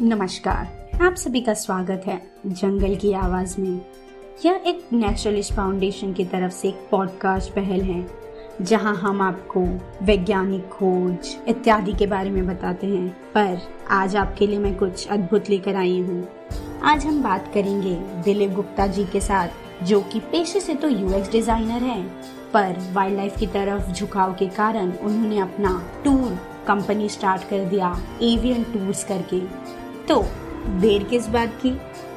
नमस्कार, आप सभी का स्वागत है जंगल की आवाज़ में। यह एक नेचुरलिस्ट फाउंडेशन की तरफ़ से एक पॉडकास्ट पहल है, जहाँ हम आपको वैज्ञानिक खोज इत्यादि के बारे में बताते हैं। पर आज आपके लिए मैं कुछ अद्भुत लेकर आई हूँ। आज हम बात करेंगे दिलीप गुप्ता जी के साथ, जो कि पेशे से तो यूएक्स डिज़ाइनर हैं, पर वाइल्ड लाइफ की तरफ़ झुकाव के कारण उन्होंने अपना टूर कंपनी स्टार्ट कर दिया एवियन टूर्स करके। तो देर किस बात की?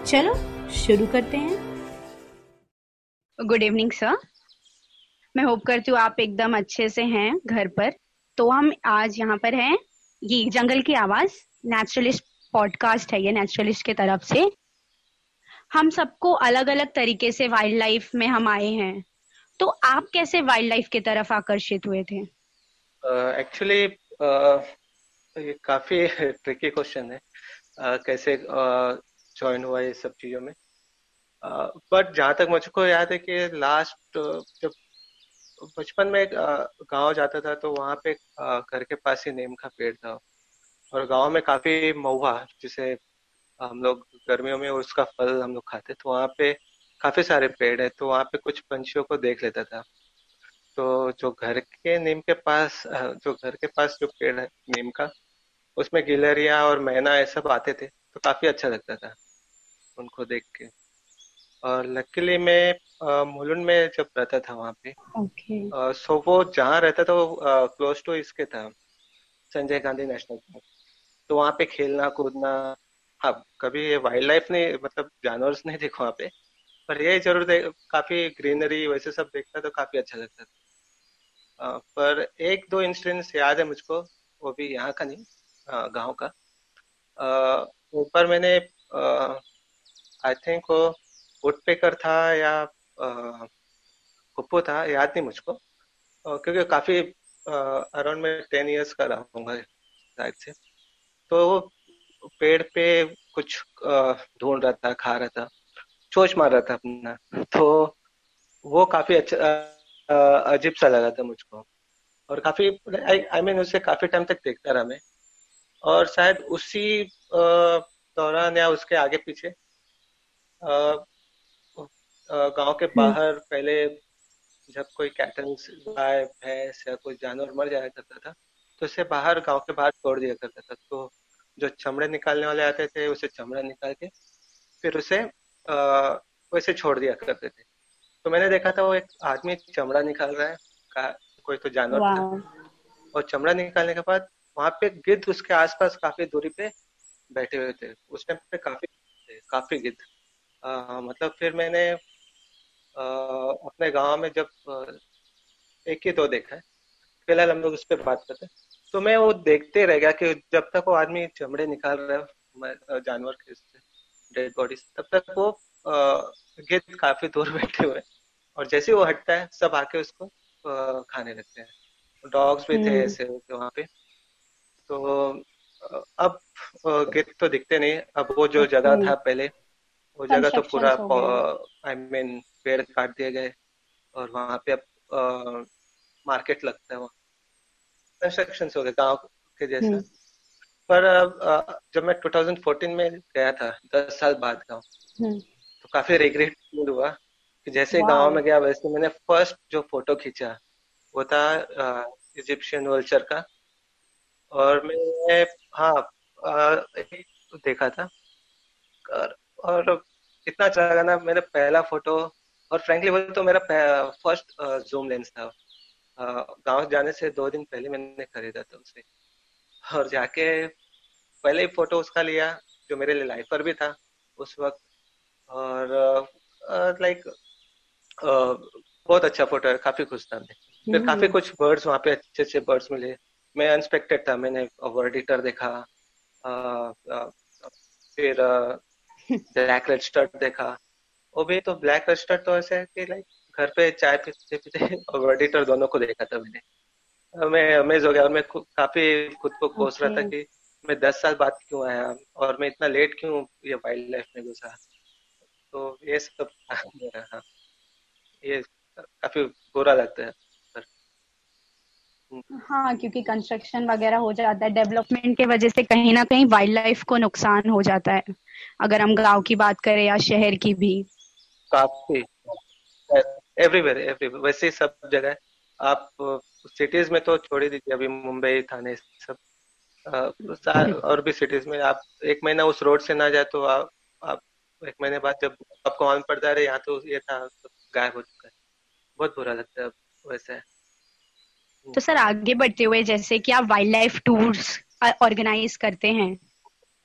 चलो शुरू करते हैं। गुड इवनिंग सर मैं होप करती हूँ आप एकदम अच्छे से हैं घर पर। तो हम आज यहाँ पर हैं। ये जंगल की आवाज़ नेचुरलिस्ट पॉडकास्ट है ये नेचुरलिस्ट के तरफ़ से। हम सबको अलग अलग तरीके से वाइल्ड लाइफ में हम आए हैं। तो आप कैसे वाइल्ड लाइफ की तरफ़ आकर्षित हुए थे? एक्चुअली uh, uh, ये काफ़ी ट्रिकी क्वेश्चन है। कैसे ज्वाइन हुआ ये सब चीज़ों में। बट जहाँ तक मुझको याद है कि लास्ट जब बचपन में गाँव जाता था तो वहाँ पे घर के पास ही नीम का पेड़ था। और गाँव में काफ़ी महुआ, जिसे हम लोग गर्मियों में उसका फल हम लोग खाते तो वहाँ पे काफ़ी सारे पेड़ है तो वहाँ पे कुछ पंछियों को देख लेता था। तो जो घर के नीम के पास जो घर के पास जो पेड़ है नीम का उसमें गिलरिया और मैना ये सब आते थे तो काफ़ी अच्छा लगता था उनको देख के। और लकीली मैं मुलुंड में जब रहता था वहाँ पे okay. सो वो जहाँ रहता था वो क्लोज टू इसके था संजय गांधी नेशनल पार्क। तो वहाँ पे खेलना कूदना हाँ कभी ये वाइल्ड लाइफ नहीं मतलब जानवर नहीं देखो वहाँ पे पर ये ज़रूर काफ़ी ग्रीनरी वैसे सब देखता तो काफ़ी अच्छा लगता था। पर एक दो इंसिडेंट्स याद है मुझको वो भी यहाँ का नहीं गाँव का। ऊपर मैंने आई थिंक वो वुडपेकर था या कुप्पू था, याद नहीं मुझको। क्योंकि काफ़ी अराउंड में टेन इयर्स का रहूँगा शायद से। तो वो पेड़ पे कुछ ढूंढ रहा था, खा रहा था, चोच मार रहा था अपना। तो वो काफ़ी अच्छा अजीब सा लगा था मुझको। और काफ़ी आई मीन उसे काफ़ी टाइम तक देखता रहा मैं। और शायद उसी दौरान या उसके आगे पीछे गाँव के हम्म। बाहर पहले जब कोई कैटल गाय भैंस या कोई जानवर मर जाया करता था तो उसे बाहर गाँव के बाहर छोड़ दिया करता था। तो जो चमड़े निकालने वाले आते थे उसे चमड़ा निकाल के फिर उसे वैसे छोड़ दिया करते थे। तो मैंने देखा था वो एक आदमी चमड़ा निकाल रहा है कोई तो जानवर था। और चमड़ा निकालने के बाद वहाँ पे गिद्ध उसके आसपास काफ़ी दूरी पे बैठे हुए थे। उस टाइम पे काफ़ी काफ़ी गिद्ध। मतलब फिर मैंने आ, अपने गाँव में जब एक ही दो देखा है फ़िलहाल हम लोग उस पर बात करते हैं। तो मैं वो देखते रह गया कि जब तक वो आदमी चमड़े निकाल रहा है जानवर के डेड बॉडी तब तक वो गिद्ध काफ़ी दूर बैठे हुए और जैसे वो हटता है सब आके उसको खाने लगते हैं। डॉग्स भी थे हम्म। ऐसे वहाँ पे तो अब गिद्ध तो दिखते नहीं। अब वो जो जगह था पहले वो जगह तो पूरा आई मीन पेड़ काट दिए गए और वहाँ पे अब मार्केट लगता है वहाँ। कंस्ट्रक्शन हो गए गाँव के जैसा। हम्म। पर जब मैं 2014 में गया था दस साल बाद गाँव हम्म। तो काफ़ी रिग्रेट फील हुआ कि जैसे गाँव में गया वैसे मैंने फ़र्स्ट जो फ़ोटो खींचा वो था इजिप्शियन वल्चर का। और मैं हाँ देखा था। और, और इतना अच्छा लगा ना मेरा पहला फ़ोटो और फ्रेंकली वो तो मेरा फ़र्स्ट जूम लेंस था। गाँव जाने से दो दिन पहले मैंने खरीदा था उसे। और जाके पहले ही फ़ोटो उसका लिया जो मेरे लिए लाइफ पर भी था उस वक्त। और लाइक बहुत अच्छा फ़ोटो है काफ़ी खुश था मैं। फिर काफ़ी हम्म। कुछ बर्ड्स वहाँ पे अच्छे अच्छे बर्ड्स मिले। मैं अनस्पेक्टेड था मैंने वर्डिटर देखा आ, आ, फिर ब्लैक रजिस्टर्ड देखा। वो भी तो ब्लैक रजिस्टर्ड तो ऐसे है कि लाइक घर पे चाय पीते पीते और वर्डिटर दोनों को देखा था मैंने। मैं अमेज हो गया और मैं काफ़ी खुद को कोस रहा था कि मैं दस साल बाद क्यों आया और मैं इतना लेट क्यों ये वाइल्ड लाइफ में घुसा? तो ये सब हाँ। ये काफ़ी बुरा लगता है। हाँ क्योंकि कंस्ट्रक्शन वगैरह हो जाता है डेवलपमेंट के वजह से कहीं ना कहीं वाइल्ड लाइफ को नुकसान हो जाता है। अगर हम गाँव की बात करें या शहर की भी। काफ़ी। एवरीवेयर एवरीवेयर वैसे सब जगह। आप सिटीज़ में तो छोड़ ही दीजिए अभी मुंबई थाने सब। आ, और भी सिटीज़ में आप एक महीना उस रोड से ना जाए तो आप, आप एक महीने बाद जब आपको ऑन पड़ जा रहे यहाँ तो ये था तो गायब हो चुका है। बहुत बुरा लगता है वैसे तो सर आगे बढ़ते हुए जैसे कि आप वाइल्ड लाइफ टूर्स ऑर्गेनाइज करते हैं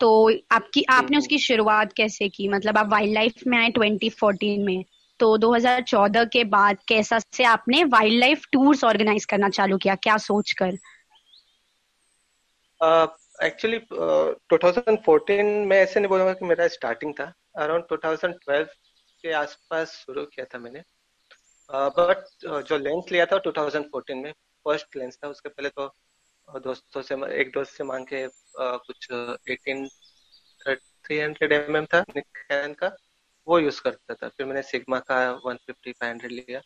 तो आपकी आपने उसकी शुरुआत कैसे की? मतलब आप वाइल्ड लाइफ में आए 2014 में तो 2014 के बाद कैसा से आपने वाइल्ड लाइफ टूर्स ऑर्गेनाइज करना चालू किया? क्या सोचकर? एक्चुअली uh, uh, 2014 में ऐसे नहीं बोलूँगा कि मेरा स्टार्टिंग था। अराउंड 2012 के आसपास शुरू किया था मैंने। बट uh, uh, जो लेंस लिया था 2014 में। फ़र्स्ट लेंस था, उसके पहले तो दोस्तों से, एक दोस्त से मांग के कुछ 18 300 एम एम था, निकैन का, वो यूज़ करता था। फिर मैंने सिग्मा का 150 500 लिया।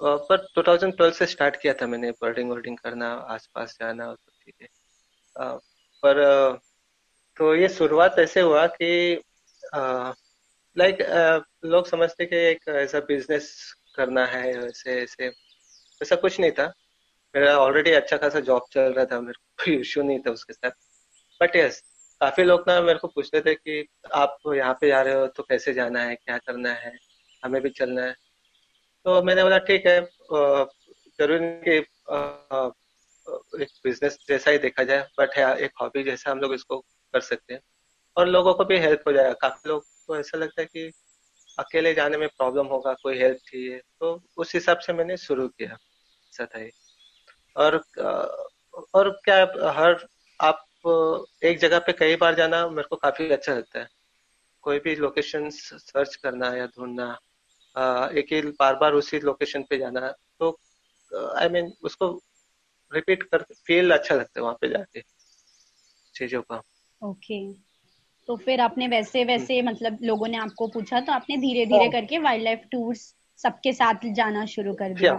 पर 2012 से स्टार्ट किया था मैंने बर्डिंग वर्डिंग करना, आसपास जाना और सब चीज़ें। पर तो ये शुरुआत ऐसे हुआ कि लाइक लोग समझते कि एक ऐसा बिज़नेस करना है, ऐसे ऐसे, ऐसा कुछ नहीं था। मेरा ऑलरेडी अच्छा खासा जॉब चल रहा था, मेरे को कोई इश्यू नहीं था उसके साथ। बट यस काफ़ी लोग ना मेरे को पूछते थे कि आप यहाँ पे जा रहे हो तो कैसे जाना है, क्या करना है, हमें भी चलना है। तो मैंने बोला, ठीक है ज़रूरी कि एक बिज़नेस जैसा ही देखा जाए बट है, एक हॉबी जैसा हम लोग इसको कर सकते हैं। और लोगों को भी हेल्प हो जाएगा। काफ़ी लोग को ऐसा लगता है कि अकेले जाने में प्रॉब्लम होगा, कोई हेल्प चाहिए। तो उस हिसाब से मैंने शुरू किया ऐसा था और और क्या हर आप एक जगह पे कई बार जाना मेरे को काफ़ी अच्छा लगता है कोई भी लोकेशन सर्च करना या ढूंढना एक ही बार बार उसी लोकेशन पे जाना तो आई I मीन mean, उसको रिपीट कर फील अच्छा लगता है वहाँ पे जाके चीज़ों का ओके okay. तो फिर आपने वैसे वैसे हम्म। मतलब लोगों ने आपको पूछा तो आपने धीरे धीरे हाँ। करके वाइल्ड लाइफ टूर्स सबके साथ जाना शुरू कर दिया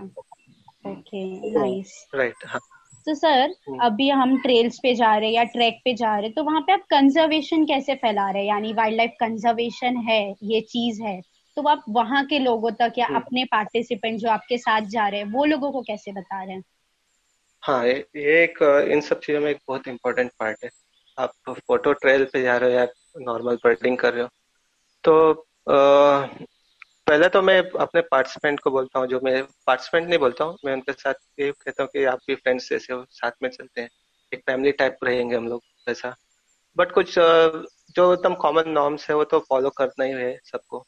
ओके नाइस राइट हाँ। तो सर। अभी हम ट्रेल्स पे जा रहे हैं या ट्रैक पे जा रहे हैं तो वहाँ पे आप कंजर्वेशन कैसे फैला रहे हैं? यानी वाइल्ड लाइफ कंजर्वेशन है ये चीज़ है तो आप वहाँ के लोगों तक या हम्म। अपने पार्टिसिपेंट जो आपके साथ जा रहे हैं वो लोगों को कैसे बता रहे हैं? हाँ ये एक इन सब चीज़ों में एक बहुत इम्पोर्टेंट पार्ट है। आप फ़ोटो ट्रेल पे जा रहे हो या नॉर्मल बर्डिंग कर रहे हो तो आ, पहले तो मैं अपने पार्टिसिपेंट को बोलता हूँ, जो मैं पार्टिसिपेंट नहीं बोलता हूँ, मैं उनके साथ ये कहता हूँ कि आप भी फ्रेंड्स जैसे हो, साथ में चलते हैं। एक फैमिली टाइप रहेंगे हम लोग ऐसा। बट कुछ जो एकदम कॉमन नॉर्म्स है, वो तो फॉलो करना ही है सबको।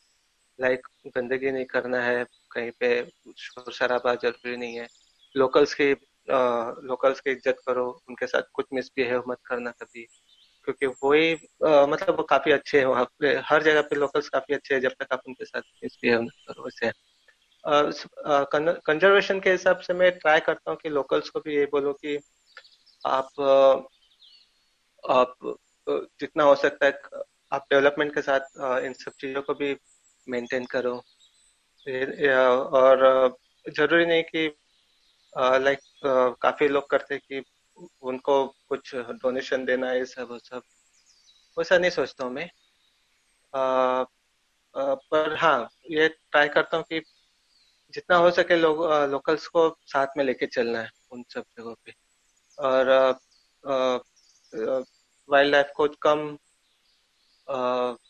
लाइक गंदगी नहीं करना है, कहीं पे शोर शराबा ज़रूरी नहीं है। लोकल्स की लोकल्स की इज़्ज़त करो, उनके साथ कुछ मिसबिहेव मत करना कभी। क्योंकि वही मतलब वो काफ़ी अच्छे हैं वहाँ पे। हर जगह पे लोकल्स काफ़ी अच्छे हैं, जब तक आप उनके साथ वैसे कंजर्वेशन के हिसाब से मैं ट्राई करता हूँ कि लोकल्स को भी ये बोलो कि आप आप जितना हो सकता है, आप डेवलपमेंट के साथ इन सब चीज़ों को भी मेंटेन करो। और ज़रूरी नहीं कि लाइक काफ़ी लोग करते कि उनको कुछ डोनेशन देना है सब वो सब। वैसा नहीं सोचता हूँ मैं। आ, पर हाँ ये ट्राई करता हूँ कि जितना हो सके लोग लोकल्स को साथ में लेके चलना है उन सब जगहों पे। और वाइल्ड लाइफ को कम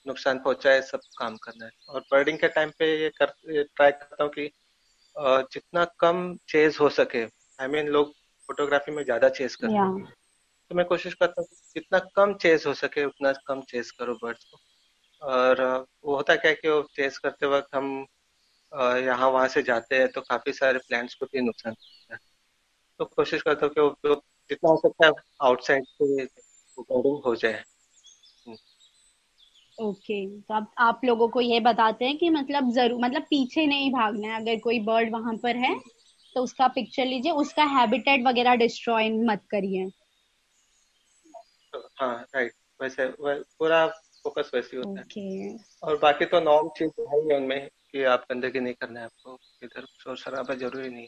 नुकसान पहुँचाए सब काम करना है। और बर्डिंग के टाइम पे ये कर ट्राई करता हूँ कि जितना कम चेज हो सके आई I मीन mean, लोग फोटोग्राफी में ज़्यादा चेस करते हैं तो मैं कोशिश करता हूँ जितना कम चेस हो सके उतना कम चेस करो बर्ड्स को। और वो होता क्या है कि वो चेस करते वक्त हम यहाँ वहाँ से जाते हैं तो काफ़ी सारे प्लांट्स को भी नुकसान होता है। तो कोशिश करता हूँ कि वो जितना हो सकता है आउटसाइड से रिकॉर्डिंग हो जाए। ओके। okay, तो आप आप लोगों को ये बताते हैं कि मतलब ज़रूर मतलब पीछे नहीं भागना है अगर कोई बर्ड वहाँ पर है तो उसका पिक्चर लीजिए उसका हैबिटेट वगैरह डिस्ट्रॉय मत करिए। हाँ राइट वैसे पूरा फोकस वैसे होता okay. है और बाकी तो नॉर्म चीज़ है ही उनमें कि आप गंदगी नहीं करना है आपको। इधर शोर शराबा ज़रूरी नहीं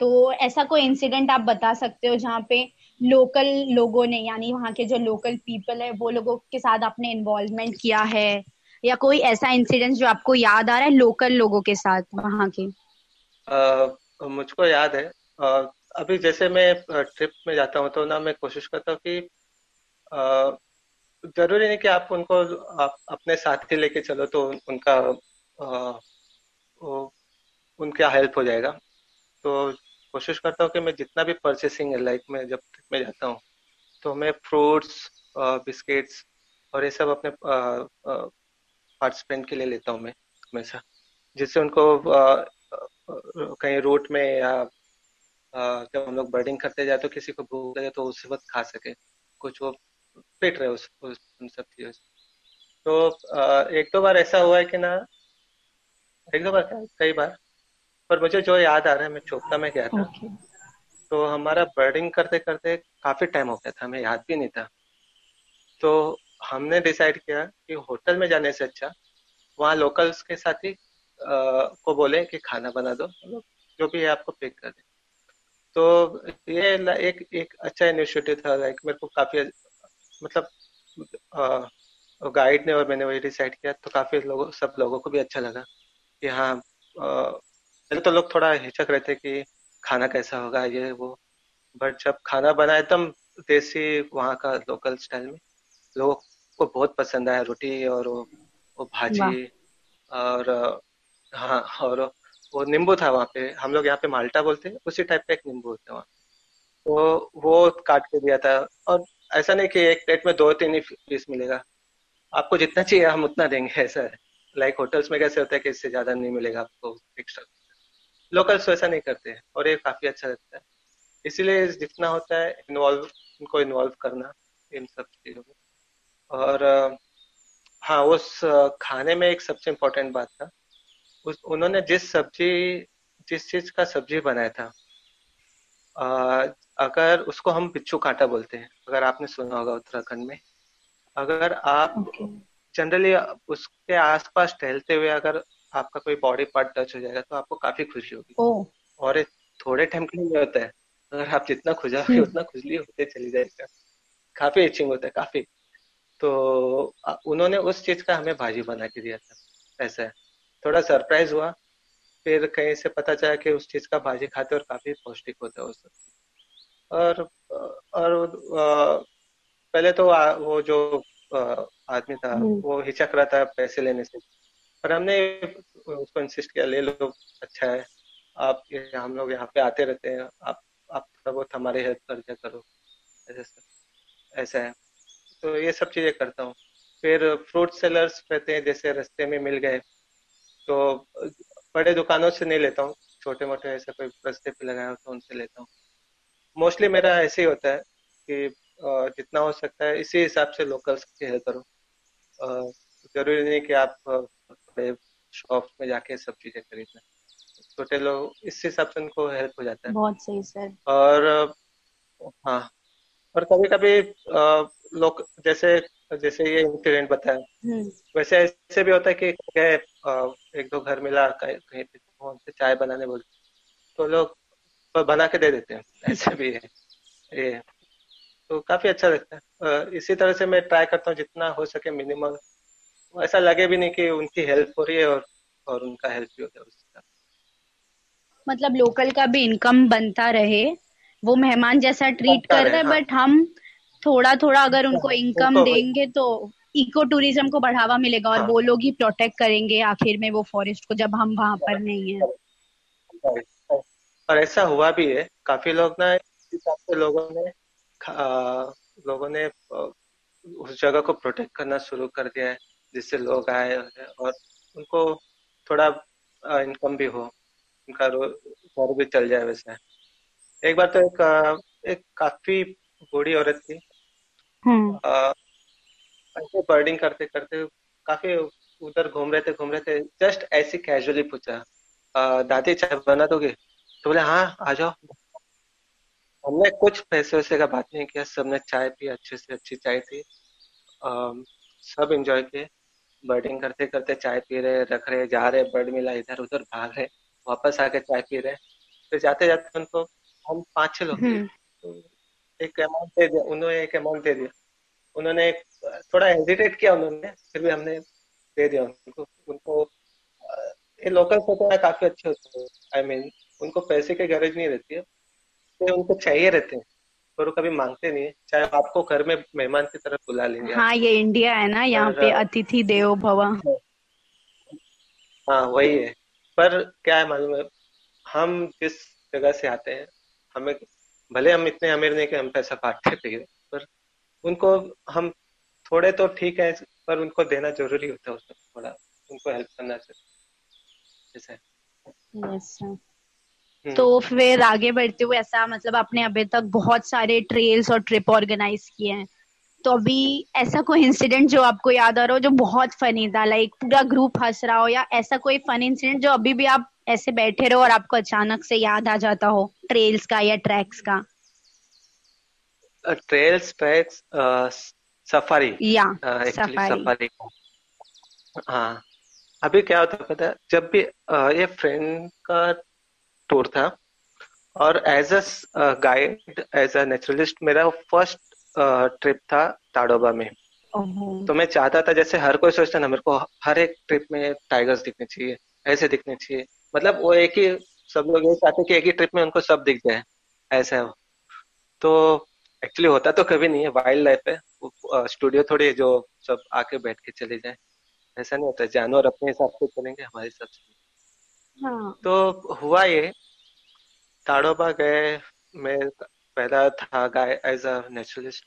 तो ऐसा कोई इंसिडेंट आप बता सकते हो जहाँ पे लोकल लोगों ने यानी वहाँ के जो लोकल पीपल है वो लोगों के साथ आपने इन्वॉल्वमेंट किया है? या कोई ऐसा इंसिडेंट जो आपको याद आ रहा है लोकल लोगों के साथ वहाँ के? मुझको याद है। अभी जैसे मैं ट्रिप में जाता हूँ तो ना मैं कोशिश करता हूँ कि ज़रूरी नहीं कि आप उनको आप अपने साथ ही लेके चलो तो उनका आ, उनका हेल्प हो जाएगा। तो कोशिश करता हूँ कि मैं जितना भी परचेसिंग है लाइक मैं जब ट्रिप में जाता हूँ तो मैं फ्रूट्स बिस्किट्स और ये सब अपने पार्टिसिपेंट के लिए लेता हूँ मैं हमेशा। जिससे उनको कहीं रूट में या जब हम लोग बर्डिंग करते जाए तो किसी को भूख लगे तो उसी वक्त खा सके। कुछ वो फिट रहे उस, उस उन सब चीज़ों से तो एक दो बार ऐसा हुआ है कि ना एक दो बार क्या कई बार। पर मुझे जो याद आ रहा है मैं चोपता में गया था। Okay. तो हमारा बर्डिंग करते करते काफ़ी टाइम हो गया था हमें याद भी नहीं था। तो हमने डिसाइड किया कि होटल में जाने से अच्छा वहाँ लोकल्स के साथ ही को बोले कि खाना बना दो जो भी है आपको पिक कर दे। तो ये एक एक अच्छा इनिशिएटिव था लाइक मेरे को काफ़ी मतलब गाइड ने और मैंने वही डिसाइड किया तो काफ़ी लोगों सब लोगों को भी अच्छा लगा कि हाँ पहले तो लोग थोड़ा हिचक रहे थे कि खाना कैसा होगा ये वो बट जब खाना बना एकदम देसी वहाँ का लोकल स्टाइल में लोगों को बहुत पसंद आया रोटी और वो, वो भाजी और हाँ और वो नींबू था वहाँ पे। हम लोग यहाँ पे माल्टा बोलते हैं, उसी टाइप का एक नींबू होता है वहाँ। तो वो काट के दिया था। और ऐसा नहीं कि एक प्लेट में दो तीन ही पीस मिलेगा। आपको जितना चाहिए, हम उतना देंगे, ऐसा है। लाइक होटल्स में कैसे होता है कि इससे ज़्यादा नहीं मिलेगा आपको एक्स्ट्रा लोकल्स ऐसा नहीं करते हैं, और ये काफ़ी अच्छा लगता है। इसीलिए जितना होता है इन्वॉल्व उनको इन्वॉल्व करना, इन सब चीज़ों में। और हाँ उस, खाने में एक सबसे इम्पोर्टेंट बात था। उस उन्होंने जिस सब्ज़ी जिस चीज़ का सब्ज़ी बनाया था आ, अगर उसको हम बिच्छू कांटा बोलते हैं अगर आपने सुना होगा उत्तराखंड में अगर आप जनरली okay. उसके आसपास टहलते हुए अगर आपका कोई बॉडी पार्ट टच हो जाएगा तो आपको काफ़ी खुशी होगी oh. और थोड़े टाइम के लिए होता है अगर आप जितना खुजाओगे hmm. उतना खुजली होते चली जाएगा काफ़ी इचिंग होता है काफ़ी तो उन्होंने उस चीज़ का हमें भाजी बना के दिया था ऐसा है थोड़ा सरप्राइज़ हुआ। फिर कहीं से पता चला कि उस चीज़ का भाजी खाते और काफ़ी पौष्टिक होता है उस और और पहले तो वो जो आदमी था हम्म। वो हिचक रहा था पैसे लेने से। पर हमने उसको इंसिस्ट किया ले लो अच्छा है। आप हम लोग यहाँ पे आते रहते हैं। आप आप थोड़ा बहुत हमारी हेल्प कर दिया करो। ऐसा ऐसा है। तो ये सब चीज़ें करता हूँ। फिर फ्रूट सेलर्स रहते हैं जैसे रस्ते में मिल गए। तो बड़े दुकानों से नहीं लेता हूँ। छोटे मोटे ऐसे कोई रस्ते पे लगाया हो तो उनसे लेता हूँ। मोस्टली मेरा ऐसे ही होता है कि जितना हो सकता है इसी हिसाब से लोकल्स की हेल्प करो। ज़रूरी नहीं कि आप बड़े शॉप में जाके सब चीज़ें खरीदना। छोटे लोग इस हिसाब से उनको हेल्प हो जाता है। बहुत सही सर और हाँ। और कभी कभी लोग जैसे जैसे ये इंसिडेंट बताया। हम्म। वैसे ऐसे भी होता है कि गए एक दो घर मिला कहीं पे से चाय बनाने बोलते तो लोग बना के दे देते हैं। ऐसे भी है ये तो काफ़ी अच्छा लगता है। इसी तरह से मैं ट्राई करता हूँ जितना हो सके मिनिमम ऐसा लगे भी नहीं कि उनकी हेल्प हो रही है और और उनका हेल्प भी है उसका मतलब लोकल का भी इनकम बनता रहे वो मेहमान जैसा ट्रीट कर रहे हैं हाँ। बट हम थोड़ा थोड़ा अगर उनको इनकम देंगे तो इको टूरिज़्म को बढ़ावा मिलेगा और। वो लोग ही प्रोटेक्ट करेंगे आखिर में वो फॉरेस्ट को जब हम वहाँ पर नहीं है और ऐसा हुआ भी है काफ़ी लोग ना इस हिसाब से लोगों ने आ, लोगों ने उस जगह को प्रोटेक्ट करना शुरू कर दिया है जिससे लोग आए और उनको थोड़ा इनकम भी हो उनका घर भी चल जाए वैसे एक बार तो एक एक काफ़ी बूढ़ी औरत थी। ऐसे बर्डिंग करते करते काफ़ी उधर घूम रहे थे घूम रहे थे। जस्ट ऐसे कैजुअली पूछा दादी चाय बना दोगे? तो बोले हाँ आ जाओ। हमने कुछ पैसे वैसे का बात नहीं किया सबने चाय पी अच्छे से अच्छी चाय थी। आ, सब एंजॉय किए। बर्डिंग करते करते चाय पी रहे रख रहे जा रहे बर्ड मिला इधर उधर भाग रहे वापस आके चाय पी रहे। फिर जाते जाते उनको हम पाँच छह लोग हम्म। तो एक अमाउंट दे दिया उन्होंने एक अमाउंट दे दिया। उन्होंने थोड़ा हेजिटेट किया उन्होंने फिर भी हमने दे दिया उनको। उनको ये लोकल होते हैं काफ़ी अच्छे होते हैं। आई I मीन mean, उनको पैसे की गरज नहीं रहती है। तो उनको चाहिए रहते हैं पर वो कभी मांगते नहीं है। चाहे आपको घर में मेहमान की तरह बुला लेंगे हाँ ये इंडिया है ना यहाँ पे अतिथि देवो भव। हाँ वही है। पर क्या है मालूम है हम जिस जगह से आते हैं हमें भले हम इतने अमीर नहीं कि हम पैसा बांटते थे उनको हम थोड़े तो ठीक है पर उनको देना ज़रूरी होता है उसमें थोड़ा उनको हेल्प करना चाहिए। जैसे हम्म, तो फिर आगे बढ़ते हुए ऐसा मतलब आपने अभी तक बहुत सारे ट्रेल्स और ट्रिप ऑर्गेनाइज किए हैं। तो अभी ऐसा कोई इंसिडेंट जो आपको याद आ रहा हो जो बहुत फनी था? लाइक पूरा ग्रुप हंस रहा हो या ऐसा कोई फनी इंसिडेंट जो अभी भी आप ऐसे बैठे रहो और आपको अचानक से याद आ जाता हो ट्रेल्स का या ट्रैक्स का? ट्रेल्स ट्रैक्स सफारी या सफारी हाँ। अभी क्या होता पता है जब भी ये फ्रेंड का टूर था और as a guide as a naturalist मेरा फ़र्स्ट ट्रिप था ताडोबा में। तो मैं चाहता था जैसे हर कोई सोचता ना मेरे को हर एक ट्रिप में टाइगर्स दिखने चाहिए ऐसे दिखने चाहिए। मतलब वो एक ही सब लोग ये चाहते कि एक ही ट्रिप में उनको सब दिख जाए ऐसा। है तो एक्चुअली होता तो कभी नहीं है। वाइल्ड लाइफ है स्टूडियो थोड़ी है जो सब आके बैठ के चले जाए। ऐसा नहीं होता। जानवर अपने हिसाब से चलेंगे हमारे हिसाब से हाँ। तो हुआ ये ताड़ोबा गए मैं पहला था गाय एज अ नेचुरलिस्ट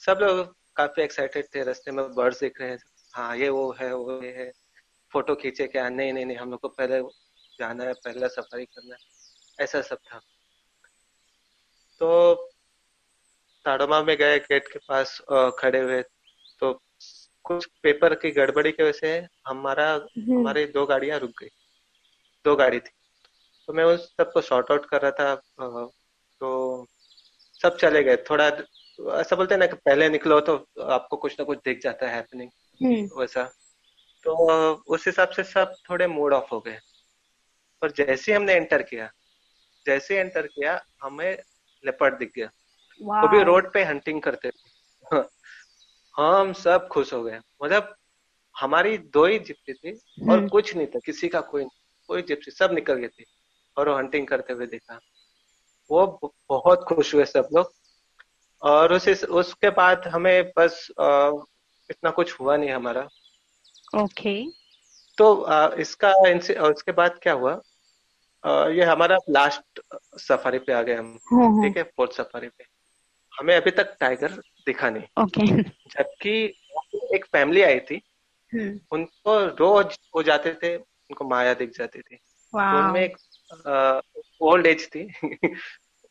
सब लोग काफ़ी एक्साइटेड थे रास्ते में बर्ड्स देख रहे हैं। हाँ ये वो है वो ये है। फ़ोटो खींचे क्या? नहीं नहीं नहीं हम लोग को पहले जाना है पहला सफारी करना है। ऐसा सब था। तो ताड़ोबा में गए गेट के पास खड़े हुए। तो कुछ पेपर की गड़बड़ी की वजह से हमारा हम्म। हमारी दो गाड़ियाँ रुक गई। दो गाड़ी थी। तो मैं उस सबको शॉर्ट आउट कर रहा था तो सब चले गए। थोड़ा ऐसा बोलते हैं ना कि पहले निकलो तो आपको कुछ ना कुछ दिख जाता है हैपनिंग हम्म। वैसा। तो उस हिसाब से सब थोड़े मूड ऑफ़ हो गए। पर जैसे ही हमने एंटर किया जैसे एंटर किया हमें लेपर्ड दिख गया। वो भी रोड पे हंटिंग करते थे। हम सब खुश हो गए। मतलब हमारी दो ही जिप्सी थी और हम्म। कुछ नहीं था किसी का कोई कोई जिप्सी सब निकल गए थे और वो हंटिंग करते हुए देखा। वो बहुत खुश हुए सब लोग। और उस उसके बाद हमें बस अ, इतना कुछ हुआ नहीं हमारा। ओके तो अ, इसका इंसि- उसके बाद क्या हुआ? अ, ये हमारा लास्ट सफारी पे आ गए हम। हाँ हाँ ठीक है? फोर्थ सफारी पे। हमें अभी तक टाइगर दिखा नहीं। ओके जबकि एक फैमिली आई थी हम्म। उनको रोज वो जाते थे उनको माया दिख जाती थी। तो उनमें एक ओल्ड एज थी।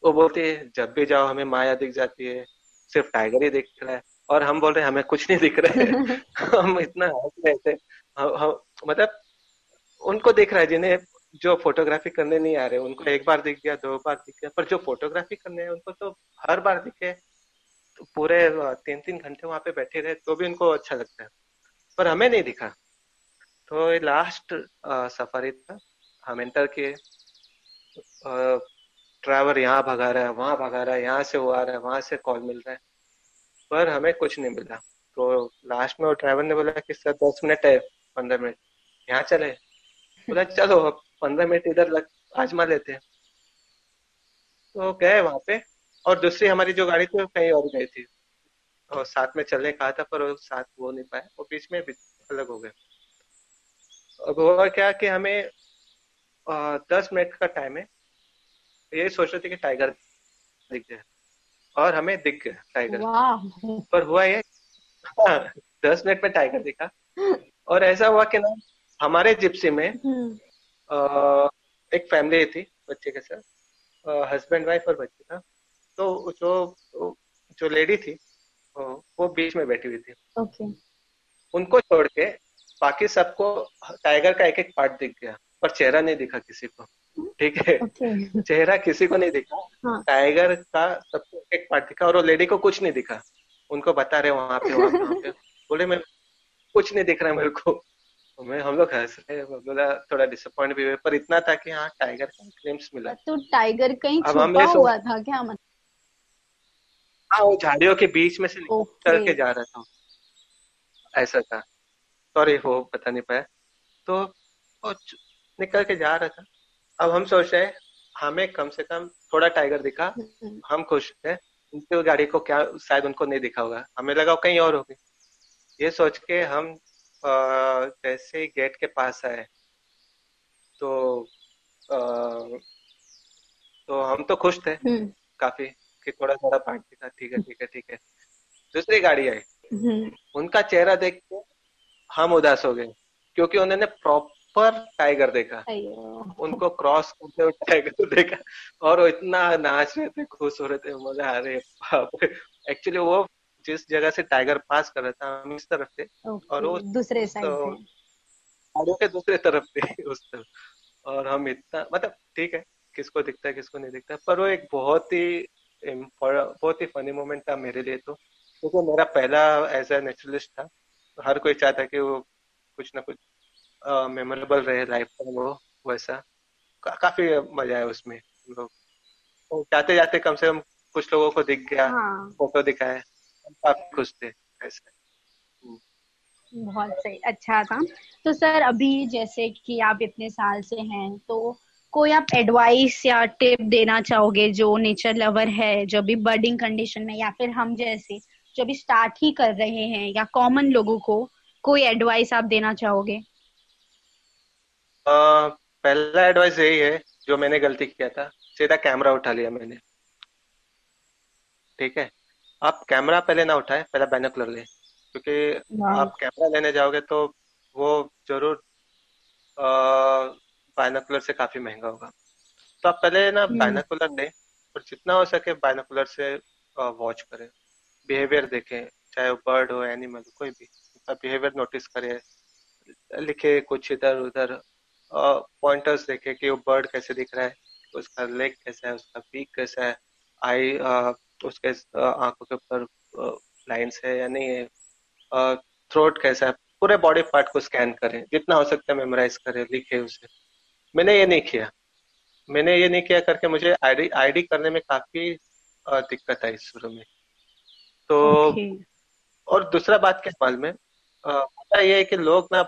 वो बोलती है जब भी जाओ हमें माया दिख जाती है सिर्फ़ टाइगर ही दिख रहा है। और हम बोल रहे हैं हमें कुछ नहीं दिख रहा है। हम इतना हंस रहे थे। हम, हम, मतलब उनको दिख रहा है जिन्हें जो फोटोग्राफी करने नहीं आ रहे, उनको एक बार दिख गया, दो बार दिख गया, पर जो फोटोग्राफी करने हैं, उनको तो हर बार दिखे। तो पूरे तीन तीन घंटे वहाँ पे बैठे रहे तो भी उनको अच्छा लगता है। पर हमें नहीं दिखा। तो ये लास्ट सफारी था, हम एंटर किए। ड्राइवर यहाँ भगा रहा है, वहाँ भगा रहा है, यहाँ से वो आ रहा है, वहाँ से कॉल मिल रहा है। पर हमें कुछ नहीं मिला। तो लास्ट में वो ड्राइवर ने बोला कि, सर, दस मिनट है, पंद्रह मिनट, यहाँ चले। बोला, चलो, अब पंद्रह मिनट इधर लग आजमा लेते हैं। तो गए वहाँ पे और दूसरी हमारी जो गाड़ी थी वो कहीं और गई थी। और साथ में चलने कहा था पर वो साथ वो नहीं पाए वो बीच में अलग हो गए। अब हुआ क्या कि हमें आ, दस मिनट का टाइम है। ये सोच रहे थे कि टाइगर दिख जाए। और हमें दिख गया टाइगर पर हुआ ये हाँ, दस मिनट में टाइगर दिखा। और ऐसा हुआ कि ना हमारे जिप्सी में हम्म। एक फैमिली थी बच्चे के साथ। हस्बैंड वाइफ और बच्चे था। तो जो जो लेडी थी वो बीच में बैठी हुई थी। ओके उनको छोड़ के बाकी सबको टाइगर का एक एक पार्ट दिख गया पर चेहरा नहीं दिखा किसी को। ठीक है? ओके चेहरा किसी को नहीं दिखा। हाँ। टाइगर का सबको एक एक पार्ट दिखा और वो लेडी को कुछ नहीं दिखा। उनको बता रहे वहाँ पे वहाँ पे वहाँ पे। बोले मैं कुछ नहीं दिख रहा है मेरे को। मैं हम लोग हंस रहे बोला थोड़ा डिसअपॉइंट भी हुए पर इतना था कि हाँ टाइगर का क्लिम्स मिला। तो टाइगर कहीं छुपा हुआ था क्या मतलब हाँ वो झाड़ियों के बीच में से निकल के जा रहा था। ऐसा था। सॉरी वो बता नहीं पाया। तो निकल के जा रहा था। अब हम सोच रहे हमें कम से कम थोड़ा टाइगर दिखा हम्म। हम खुश थे उनकी गाड़ी को क्या शायद उनको नहीं दिखा होगा। हमें लगा कहीं और होगी। ये सोच के हम जैसे ही गेट के पास आए तो आ, तो हम तो खुश थे हम्म। काफ़ी कि थोड़ा थोड़ा पार्ट दिखा ठीक है ठीक है ठीक है। दूसरी गाड़ी आई। हम्म। उनका चेहरा देख के हम उदास हो गए क्योंकि उन्होंने प्रॉपर टाइगर देखा। उनको क्रॉस करते हुए टाइगर देखा और वो इतना नाच रहे थे खुश हो रहे थे मज़ा आ रहे एक्चुअली वो जिस जगह से टाइगर पास कर रहा था हम इस तरफ़ थे और वो दूसरे साइड तो, के दूसरे तरफ़ थे उस तरफ़। और हम इतना मतलब ठीक है किसको दिखता है किसको नहीं दिखता पर वो एक बहुत ही बहुत ही फनी मोमेंट था मेरे लिए तो। क्योंकि तो मेरा पहला एज ए नेचुरलिस्ट था हर कोई चाहता कि वो कुछ ना कुछ मेमोरेबल रहे लाइफ टाइम वो वैसा। का, काफ़ी मज़ा आया उसमें। लोग तो जाते जाते कम से कम कुछ लोगों को दिख गया हाँ। फ़ोटो दिखाए काफ़ी खुश थे ऐसे। बहुत सही अच्छा था। तो सर अभी जैसे कि आप इतने साल से हैं तो कोई आप एडवाइस या टिप देना चाहोगे जो नेचर लवर है जो भी बर्डिंग कंडीशन में या फिर हम जैसे जो भी स्टार्ट ही कर रहे हैं या कॉमन लोगों को कोई एडवाइस आप देना चाहोगे? आ, पहला एडवाइस यही है जो मैंने गलती किया था सीधा कैमरा उठा लिया मैंने। ठीक है? आप कैमरा पहले ना उठाए पहले बैनोकुलर ले क्योंकि आप कैमरा लेने जाओगे तो वो ज़रूर बायनाकुलर से काफ़ी महँगा होगा। तो आप पहले ना बायनाकुलर हम्म। लें और जितना हो सके बायनाकुलर से वॉच करें। बिहेवियर देखें चाहे वो बर्ड हो एनिमल कोई भी। उसका बिहेवियर नोटिस करें लिखे कुछ इधर उधर पॉइंटर्स देखे कि वो बर्ड कैसे दिख रहा है उसका लेग कैसा है उसका पीक कैसा है आई उसके आँखों के ऊपर लाइन्स है या नहीं है थ्रोट कैसा है पूरे बॉडी पार्ट को स्कैन करें जितना हो सकता है मेमोराइज करें लिखे उसे मैंने ये नहीं किया मैंने ये नहीं किया करके मुझे आईडी आईडी करने में काफ़ी दिक्कत आई शुरू में तो okay. और दूसरा बात क्या माल में पता ये है कि लोग ना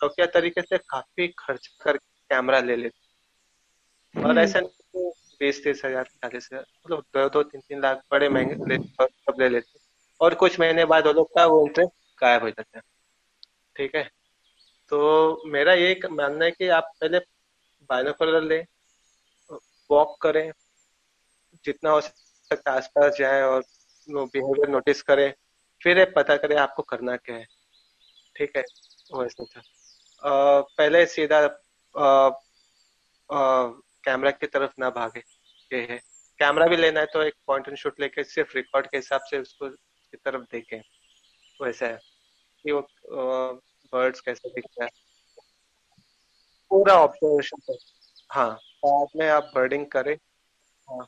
शौकिया तरीके से काफ़ी खर्च कर कैमरा ले लेते और हम्म। ऐसा बीस तीस हज़ार चालीस हज़ार मतलब दो दो, तीन तीन लाख बड़े महँगे ले, सब ले लेते। और कुछ महीने बाद वो लोग का वो इंटरेस्ट गायब हो जाता है। ठीक है? तो मेरा ये मानना है कि आप पहले बायनोकुलर लें वॉक करें, जितना हो सकता आसपास जाए और बिहेवियर नोटिस करें, फिर पता करें आपको करना क्या है। ठीक है? वैसे था पहले सीधा कैमरा की तरफ़ ना भागे ये है। कैमरा भी लेना है तो एक पॉइंट एंड शूट लेके सिर्फ़ रिकॉर्ड के हिसाब से उसको की तरफ़ देखें। वैसा है। कि वो बर्ड्स कैसे दिखता है? पूरा ऑब्जर्वेशन हाँ बाद में आप बर्डिंग करें। हाँ।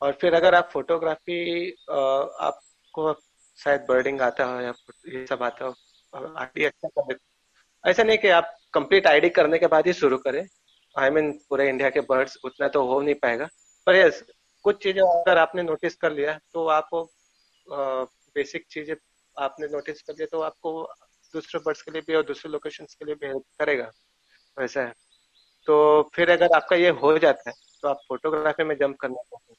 और फिर अगर आप फोटोग्राफी आपको शायद बर्डिंग आता हो या ये सब आता हो आईडी अच्छा कर ऐसा नहीं कि आप कंप्लीट आईडी करने के बाद ही शुरू करें। आई I मीन mean, पूरे इंडिया के बर्ड्स उतना तो हो नहीं पाएगा। पर यस कुछ चीज़ें अगर आपने नोटिस कर लिया तो आपको बेसिक चीज़ें आपने नोटिस कर लिया तो आपको दूसरे बर्ड्स के लिए भी और दूसरे लोकेशन के लिए भी हेल्प करेगा। वैसा है। तो फिर अगर आपका ये हो जाता है तो आप फोटोग्राफी में जंप करना चाहते हैं।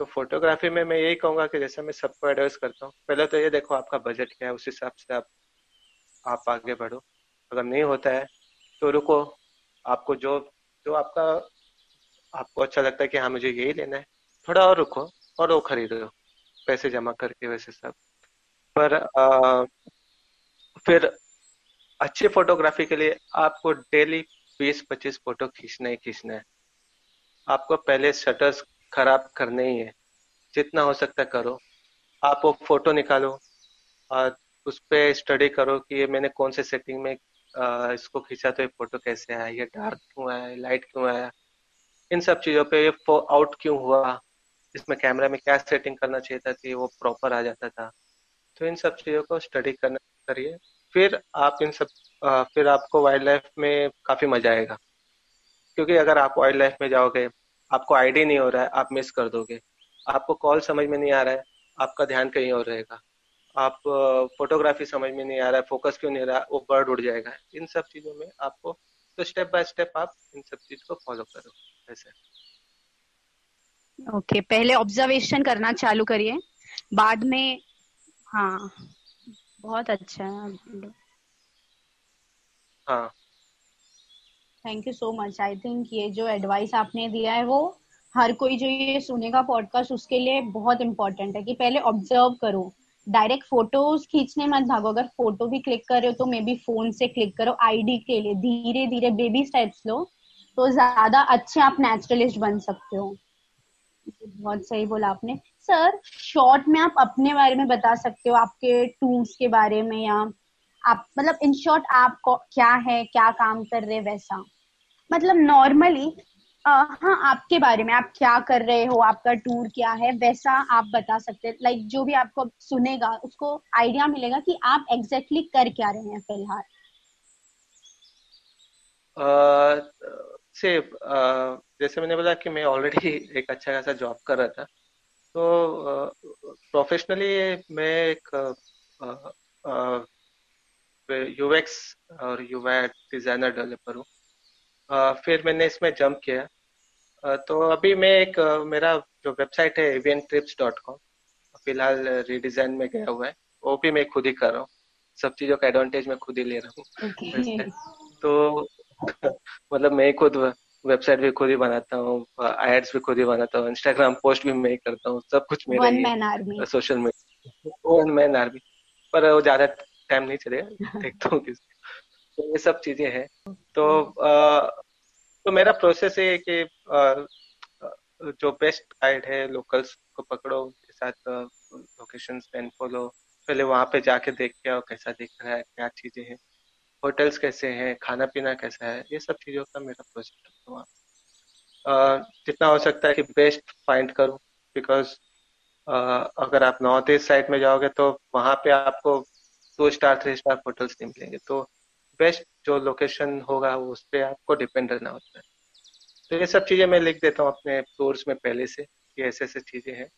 तो फोटोग्राफी में मैं यही कहूँगा कि जैसे मैं सबको एडवाइस करता हूँ पहले तो ये देखो आपका बजट क्या है उस हिसाब से आप आप आगे बढ़ो। अगर नहीं होता है तो रुको। आपको जो जो आपका आपको अच्छा लगता है कि हाँ मुझे यही लेना है। थोड़ा और रुको और वो खरीदो। पैसे जमा करके वैसे सब। पर आ, फिर अच्छी फोटोग्राफी के लिए आपको डेली बीस पच्चीस फ़ोटो खींचना ही खींचना है। आपको पहले शटर्स खराब करने ही है। जितना हो सकता करो। आप वो फ़ोटो निकालो और उस पर स्टडी करो कि ये मैंने कौन से सेटिंग में आ, इसको खींचा तो ये फ़ोटो कैसे आया ये डार्क क्यों आया लाइट क्यों आया? इन सब चीज़ों पे ये आउट क्यों हुआ? इसमें कैमरा में क्या सेटिंग करना चाहिए था कि वो प्रॉपर आ जाता था? तो इन सब चीज़ों को स्टडी करना करिए। फिर आप इन सब फिर आपको वाइल्ड लाइफ में काफ़ी मज़ा आएगा। क्योंकि अगर आप वाइल्ड लाइफ में जाओगे आपको आईडी नहीं हो रहा है आप मिस कर दोगे। आपको कॉल समझ में नहीं आ रहा है आपका ध्यान कहीं और रहेगा। आप फोटोग्राफी समझ में नहीं आ रहा है फोकस क्यों नहीं रहा वो बर्ड उड़ जाएगा। इन सब चीज़ों में आपको तो स्टेप बाय स्टेप आप इन सब चीज़ को फॉलो करो ऐसे। ओके okay, पहले ऑब्जर्वेशन करना चालू करिए। बाद में हाँ बहुत अच्छा है हाँ। Thank you so much I think ये जो एडवाइस आपने दिया है वो हर कोई जो ये सुनेगा पॉडकास्ट उसके लिए बहुत इम्पोर्टेंट है कि पहले ऑब्ज़र्व करो। डायरेक्ट फ़ोटोज़ खींचने मत भागो। अगर फ़ोटो भी क्लिक कर रहे हो तो मे बी फ़ोन से क्लिक करो आईडी के लिए। धीरे धीरे बेबी स्टेप्स लो तो ज़्यादा अच्छे आप नेचुरलिस्ट बन सकते हो। बहुत सही बोला आपने। सर शॉर्ट में आप अपने बारे में बता सकते हो, आपके टूल्स के बारे में या आप मतलब इन शॉर्ट आप क्या है, क्या काम कर रहे वैसा। मतलब नॉर्मली हाँ आपके बारे में, आप क्या कर रहे हो, आपका टूर क्या है, वैसा आप बता सकते हैं। लाइक जो भी आपको सुनेगा, उसको आइडिया मिलेगा कि आप एग्जैक्टली कर क्या रहे हैं फ़िलहाल। से जैसे मैंने बोला कि मैं ऑलरेडी एक अच्छा खासा जॉब कर रहा था। तो प्रोफेशनली मैं एक यूएक्स और यूआई डिज़ाइनर डेवलपर हूँ। फिर मैंने इसमें जंप किया। तो अभी मैं एक मेरा जो वेबसाइट है एवियन ट्रिप्स डॉट कॉम फ़िलहाल रिडिजाइन में गया हुआ है। वो भी मैं खुद ही कर रहा हूँ। सब चीज़ों का एडवांटेज मैं खुद ही ले रहा हूँ। okay. तो मतलब मैं खुद वेबसाइट भी खुद ही बनाता हूँ एड्स भी खुद ही बनाता हूँ इंस्टाग्राम पोस्ट भी मैं ही करता हूँ सब कुछ मेरा social media one man army पर वो ज़्यादा टाइम नहीं चलेगा। देखता हूँ किसी तो ये सब चीज़ें हैं। तो आ, तो मेरा प्रोसेस ये है कि जो बेस्ट गाइड है लोकल्स को पकड़ो, उनके साथ लोकेशन एंड फॉलो पहले वहाँ पे जाके देख के आओ कैसा दिख रहा है, क्या चीज़ें हैं होटल्स कैसे हैं खाना पीना कैसा है, ये सब चीज़ों का मेरा प्रोजेक्ट है वहाँ जितना हो सकता है कि बेस्ट फाइंड करूँ बिकॉज़ अगर आप नॉर्थ ईस्ट साइड में जाओगे तो वहाँ पे आपको two star three star hotels नहीं मिलेंगे तो बेस्ट जो लोकेशन होगा उस पर आपको डिपेंड रहना होता है। तो ये सब चीज़ें मैं लिख देता हूँ अपने टूर्स में पहले से कि ऐसे ऐसे चीज़ें हैं।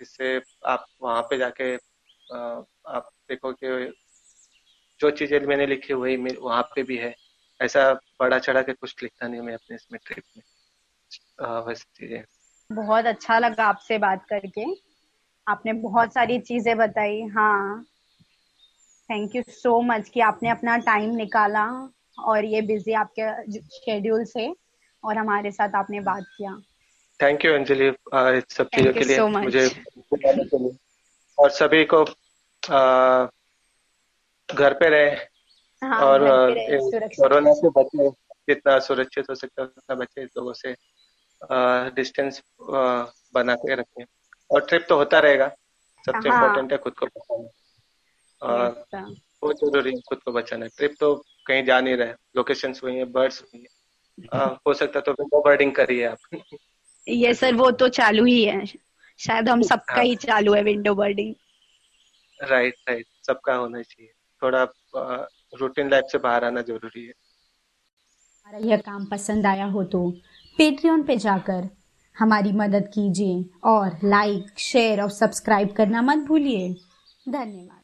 जिससे आप वहाँ पे जाके आ, आप देखो कि जो चीज़ें मैंने लिखी हुई वहाँ पे भी है। ऐसा बड़ा चढ़ा के कुछ लिखता नहीं मैं अपने इसमें ट्रिप में। वैसी चीज़ें बहुत अच्छा लगा आपसे बात करके। आपने बहुत सारी चीज़ें बताई। हाँ थैंक यू सो मच कि आपने अपना टाइम निकाला और ये बिज़ी आपके शेड्यूल से और हमारे साथ आपने बात किया। थैंक यू अंजलि सब चीज़ों के लिए so मुझे और सभी को घर पे रहे हाँ, और कोरोना से बचे जितना सुरक्षित हो सकता है उतना बचे लोगों से डिस्टेंस बना के रखें। और ट्रिप तो होता रहेगा सबसे इम्पोर्टेंट हाँ। है खुद को बचाना। और बहुत ज़रूरी है खुद को बचाना। ट्रिप तो कहीं जा नहीं रहे लोकेशन हुई है बर्ड्स हुई है। हो सकता तो विंडो बर्डिंग करिए आप। ये सर वो तो चालू ही है। शायद हम सबका हाँ। ही चालू है विंडो बर्डिंग। Right right. सबका होना चाहिए। थोड़ा रूटीन लाइफ से बाहर आना ज़रूरी है। हमारा यह काम पसंद आया हो तो पेट्रियन पे जाकर हमारी मदद कीजिए और लाइक शेयर और सब्सक्राइब करना मत भूलिए। धन्यवाद।